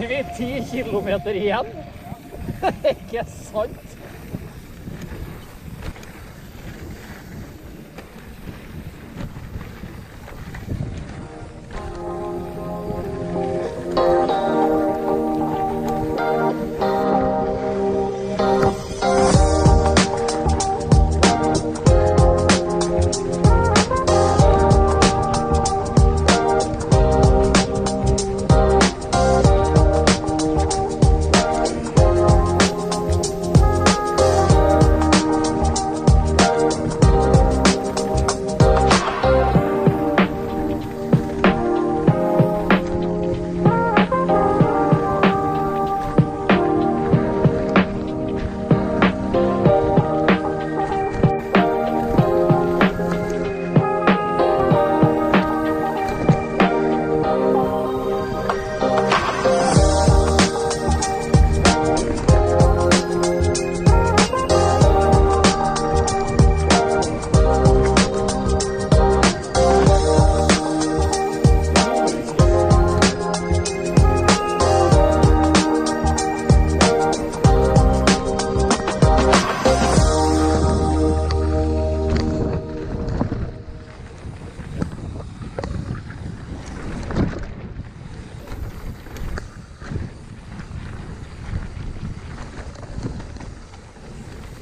har vi ti kilometer igjen. Det er Ikke sant?